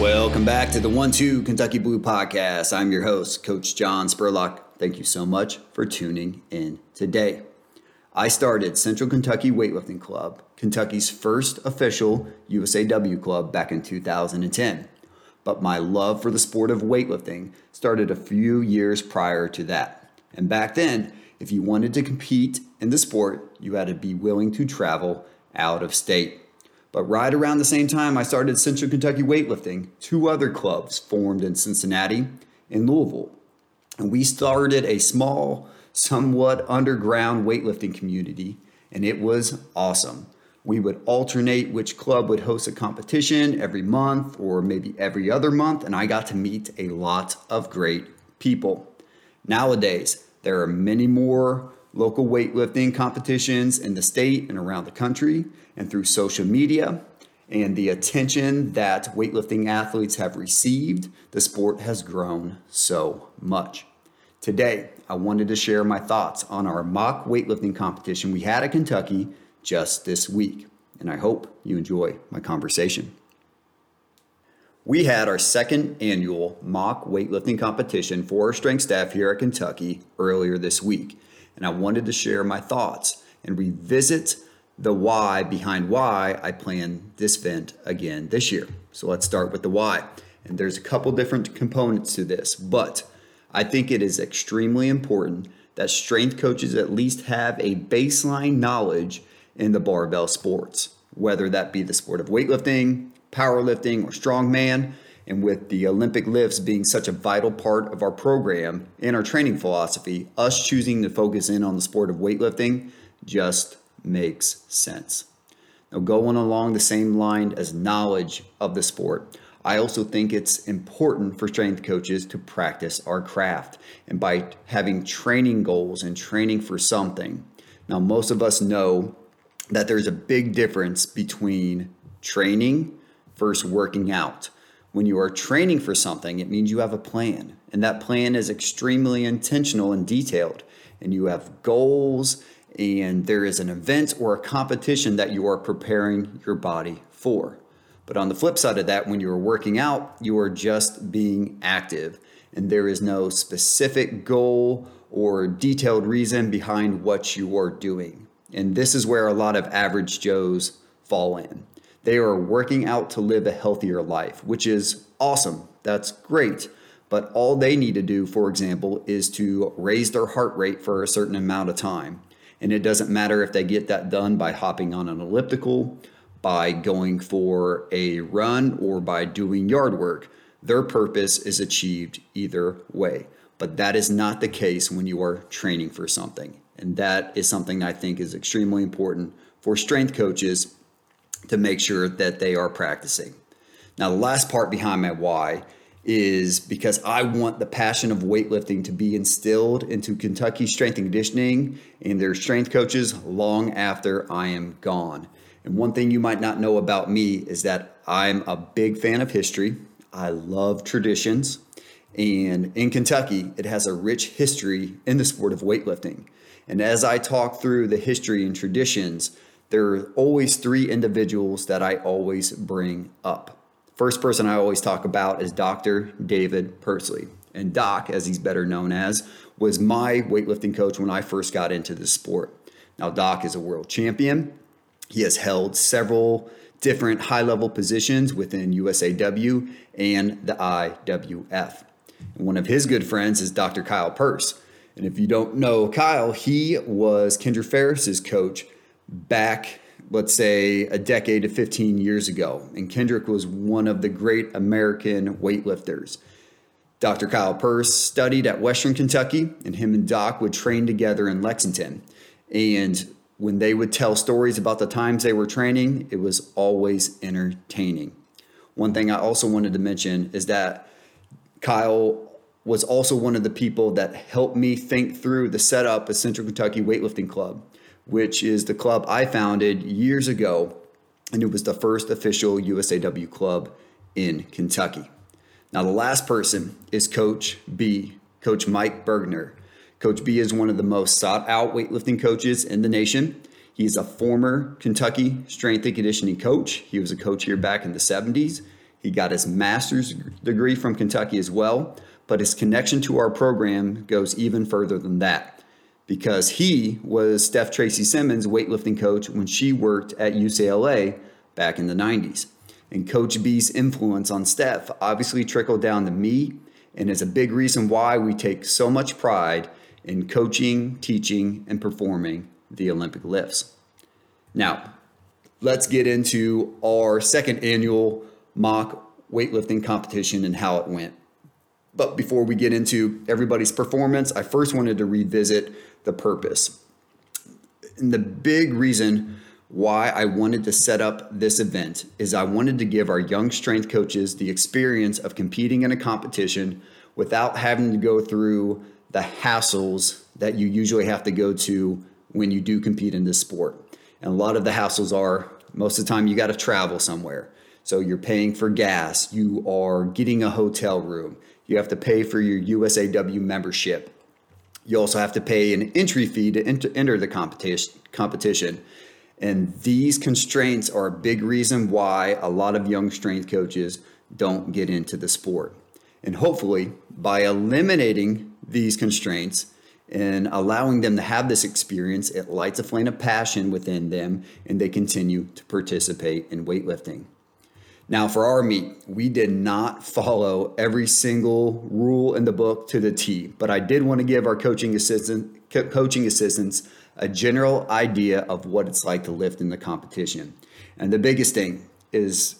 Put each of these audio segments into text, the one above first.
Welcome back to the One Two Kentucky Blue Podcast. I'm your host, Coach John Spurlock. Thank you so much for tuning in today. I started Central Kentucky Weightlifting Club, Kentucky's first official USAW club back in 2010. But my love for the sport of weightlifting started a few years prior to that. And back then, if you wanted to compete in the sport, you had to be willing to travel out of state. But right around the same time I started Central Kentucky Weightlifting, two other clubs formed in Cincinnati and Louisville. And we started a small, somewhat underground weightlifting community, and it was awesome. We would alternate which club would host a competition every month or maybe every other month, and I got to meet a lot of great people. Nowadays, there are many more local weightlifting competitions in the state and around the country, and through social media and the attention that weightlifting athletes have received, the sport has grown so much. Today, I wanted to share my thoughts on our mock weightlifting competition we had at Kentucky just this week, and I hope you enjoy my conversation. We had our second annual mock weightlifting competition for our strength staff here at Kentucky earlier this week and I wanted to share my thoughts and revisit the why behind why I plan this event again this year. So let's start with the why. And there's a couple different components to this, but I think it is extremely important that strength coaches at least have a baseline knowledge in the barbell sports, whether that be the sport of weightlifting, powerlifting, or strongman. And with the Olympic lifts being such a vital part of our program and our training philosophy, us choosing to focus in on the sport of weightlifting just makes sense. Now, going along the same line as knowledge of the sport, I also think it's important for strength coaches to practice our craft and by having training goals and training for something. Now, most of us know that there's a big difference between training versus working out. When you are training for something, it means you have a plan, and that plan is extremely intentional and detailed, and you have goals, and there is an event or a competition that you are preparing your body for. But on the flip side of that, when you are working out, you are just being active, and there is no specific goal or detailed reason behind what you are doing. And this is where a lot of average Joes fall in. They are working out to live a healthier life, which is awesome. That's great. But all they need to do, for example, is to raise their heart rate for a certain amount of time. And it doesn't matter if they get that done by hopping on an elliptical, by going for a run, or by doing yard work. Their purpose is achieved either way. But that is not the case when you are training for something. And that is something I think is extremely important for strength coaches to make sure that they are practicing. Now, the last part behind my why is because I want the passion of weightlifting to be instilled into Kentucky strength and conditioning and their strength coaches long after I am gone. And one thing you might not know about me is that I'm a big fan of history. I love traditions. And in Kentucky, it has a rich history in the sport of weightlifting. And as I talk through the history and traditions, there are always three individuals that I always bring up. First person I always talk about is Dr. David Pursley. And Doc, as he's better known as, was my weightlifting coach when I first got into the sport. Now, Doc is a world champion. He has held several different high level positions within USAW and the IWF. And one of his good friends is Dr. Kyle Pierce. And if you don't know Kyle, he was Kendrick Farris's coach back, let's say, a decade to 15 years ago. And Kendrick was one of the great American weightlifters. Dr. Kyle Pierce studied at Western Kentucky, and him and Doc would train together in Lexington. And when they would tell stories about the times they were training, it was always entertaining. One thing I also wanted to mention is that Kyle was also one of the people that helped me think through the setup of Central Kentucky Weightlifting Club which is the club I founded years ago, and it was the first official USAW club in Kentucky. Now, the last person is Coach B, Coach Mike Burgener. Coach B is one of the most sought out weightlifting coaches in the nation. He's a former Kentucky strength and conditioning coach. He was a coach here back in the 70s. He got his master's degree from Kentucky as well, but his connection to our program goes even further than that because he was Steph Tracy Simmons' weightlifting coach when she worked at UCLA back in the 90s. And Coach B's influence on Steph obviously trickled down to me and is a big reason why we take so much pride in coaching, teaching, and performing the Olympic lifts. Now, let's get into our second annual mock weightlifting competition and how it went. But before we get into everybody's performance, I first wanted to revisit the purpose. And the big reason why I wanted to set up this event is I wanted to give our young strength coaches the experience of competing in a competition without having to go through the hassles that you usually have to go to when you do compete in this sport. And a lot of the hassles are most of the time you got to travel somewhere. So you're paying for gas, you are getting a hotel room, you have to pay for your USAW membership. You also have to pay an entry fee to enter the competition. And these constraints are a big reason why a lot of young strength coaches don't get into the sport. And hopefully, by eliminating these constraints and allowing them to have this experience, it lights a flame of passion within them and they continue to participate in weightlifting. Now, for our meet, we did not follow every single rule in the book to the T, but I did want to give our coaching assistant coaching assistants a general idea of what it's like to lift in the competition. And the biggest thing is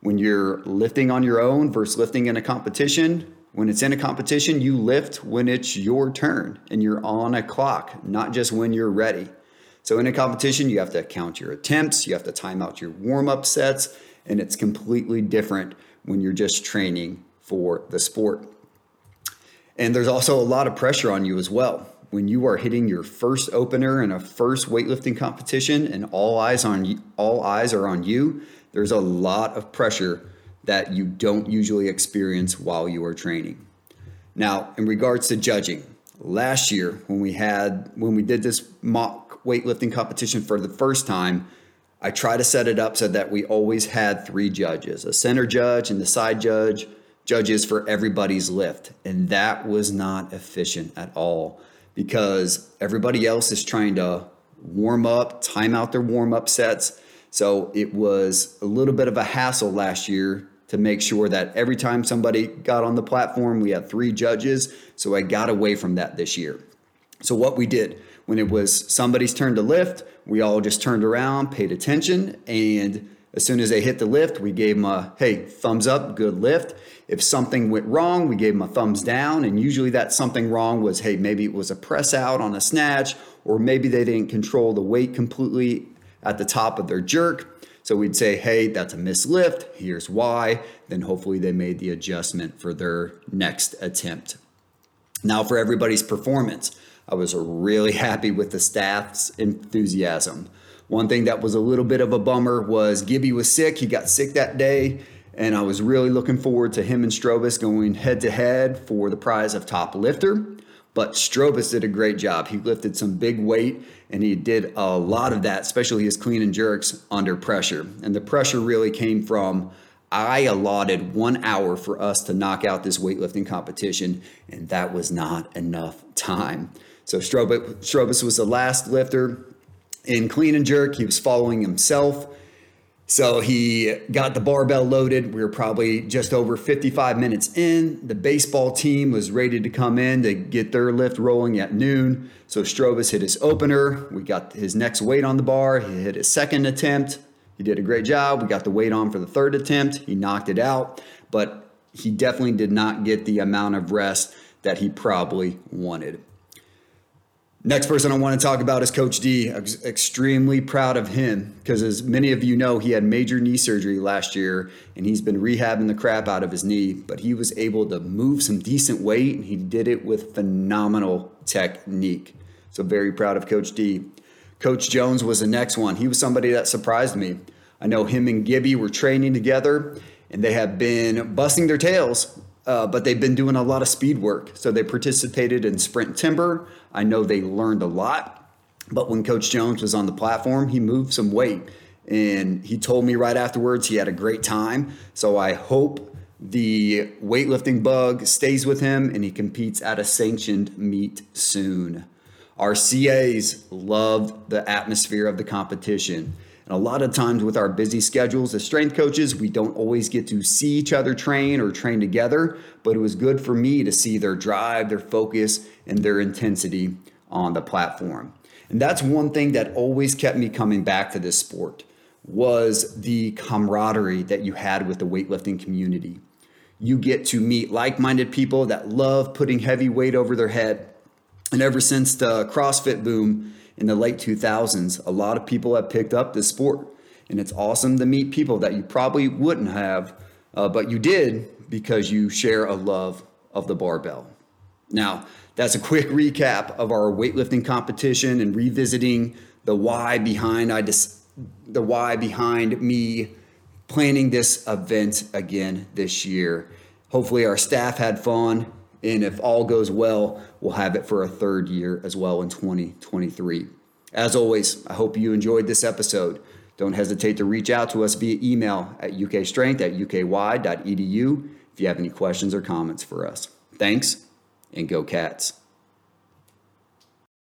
when you're lifting on your own versus lifting in a competition, when it's in a competition, you lift when it's your turn and you're on a clock, not just when you're ready. So in a competition, you have to count your attempts, you have to time out your warm up sets, and it's completely different when you're just training for the sport. And there's also a lot of pressure on you as well. When you are hitting your first opener in a first weightlifting competition and all eyes on you, all eyes are on you, there's a lot of pressure that you don't usually experience while you are training. Now, in regards to judging, last year when we had when we did this mock weightlifting competition for the first time, I try to set it up so that we always had three judges a center judge and the side judge, judges for everybody's lift. And that was not efficient at all because everybody else is trying to warm up, time out their warm up sets. So it was a little bit of a hassle last year to make sure that every time somebody got on the platform, we had three judges. So I got away from that this year. So what we did when it was somebody's turn to lift, we all just turned around, paid attention, and as soon as they hit the lift, we gave them a hey, thumbs up, good lift. If something went wrong, we gave them a thumbs down. And usually that something wrong was hey, maybe it was a press out on a snatch, or maybe they didn't control the weight completely at the top of their jerk. So we'd say, hey, that's a mislift. Here's why. Then hopefully they made the adjustment for their next attempt. Now, for everybody's performance. I was really happy with the staff's enthusiasm. One thing that was a little bit of a bummer was Gibby was sick. He got sick that day, and I was really looking forward to him and Strobus going head to head for the prize of top lifter. But Strobus did a great job. He lifted some big weight, and he did a lot of that, especially his clean and jerks under pressure. And the pressure really came from I allotted one hour for us to knock out this weightlifting competition, and that was not enough time. So Strobus, was the last lifter in clean and jerk. He was following himself. So he got the barbell loaded. We were probably just over 55 minutes in. The baseball team was ready to come in to get their lift rolling at noon. So Strobus hit his opener. We got his next weight on the bar. He hit his second attempt. He did a great job. We got the weight on for the third attempt. He knocked it out, but he definitely did not get the amount of rest that he probably wanted. Next person I want to talk about is Coach D. I'm extremely proud of him because, as many of you know, he had major knee surgery last year and he's been rehabbing the crap out of his knee. But he was able to move some decent weight and he did it with phenomenal technique. So, very proud of Coach D. Coach Jones was the next one. He was somebody that surprised me. I know him and Gibby were training together and they have been busting their tails uh, but they've been doing a lot of speed work. So they participated in sprint timber. I know they learned a lot. But when Coach Jones was on the platform, he moved some weight. And he told me right afterwards he had a great time. So I hope the weightlifting bug stays with him and he competes at a sanctioned meet soon. Our CAs loved the atmosphere of the competition. And a lot of times with our busy schedules as strength coaches, we don't always get to see each other train or train together, but it was good for me to see their drive, their focus, and their intensity on the platform. And that's one thing that always kept me coming back to this sport was the camaraderie that you had with the weightlifting community. You get to meet like-minded people that love putting heavy weight over their head. And ever since the CrossFit boom, in the late 2000s, a lot of people have picked up this sport. And it's awesome to meet people that you probably wouldn't have, uh, but you did because you share a love of the barbell. Now, that's a quick recap of our weightlifting competition and revisiting the why behind I dis- the why behind me planning this event again this year. Hopefully our staff had fun and if all goes well, we'll have it for a third year as well in 2023. As always, I hope you enjoyed this episode. Don't hesitate to reach out to us via email at ukstrength at uky.edu if you have any questions or comments for us. Thanks, and go Cats.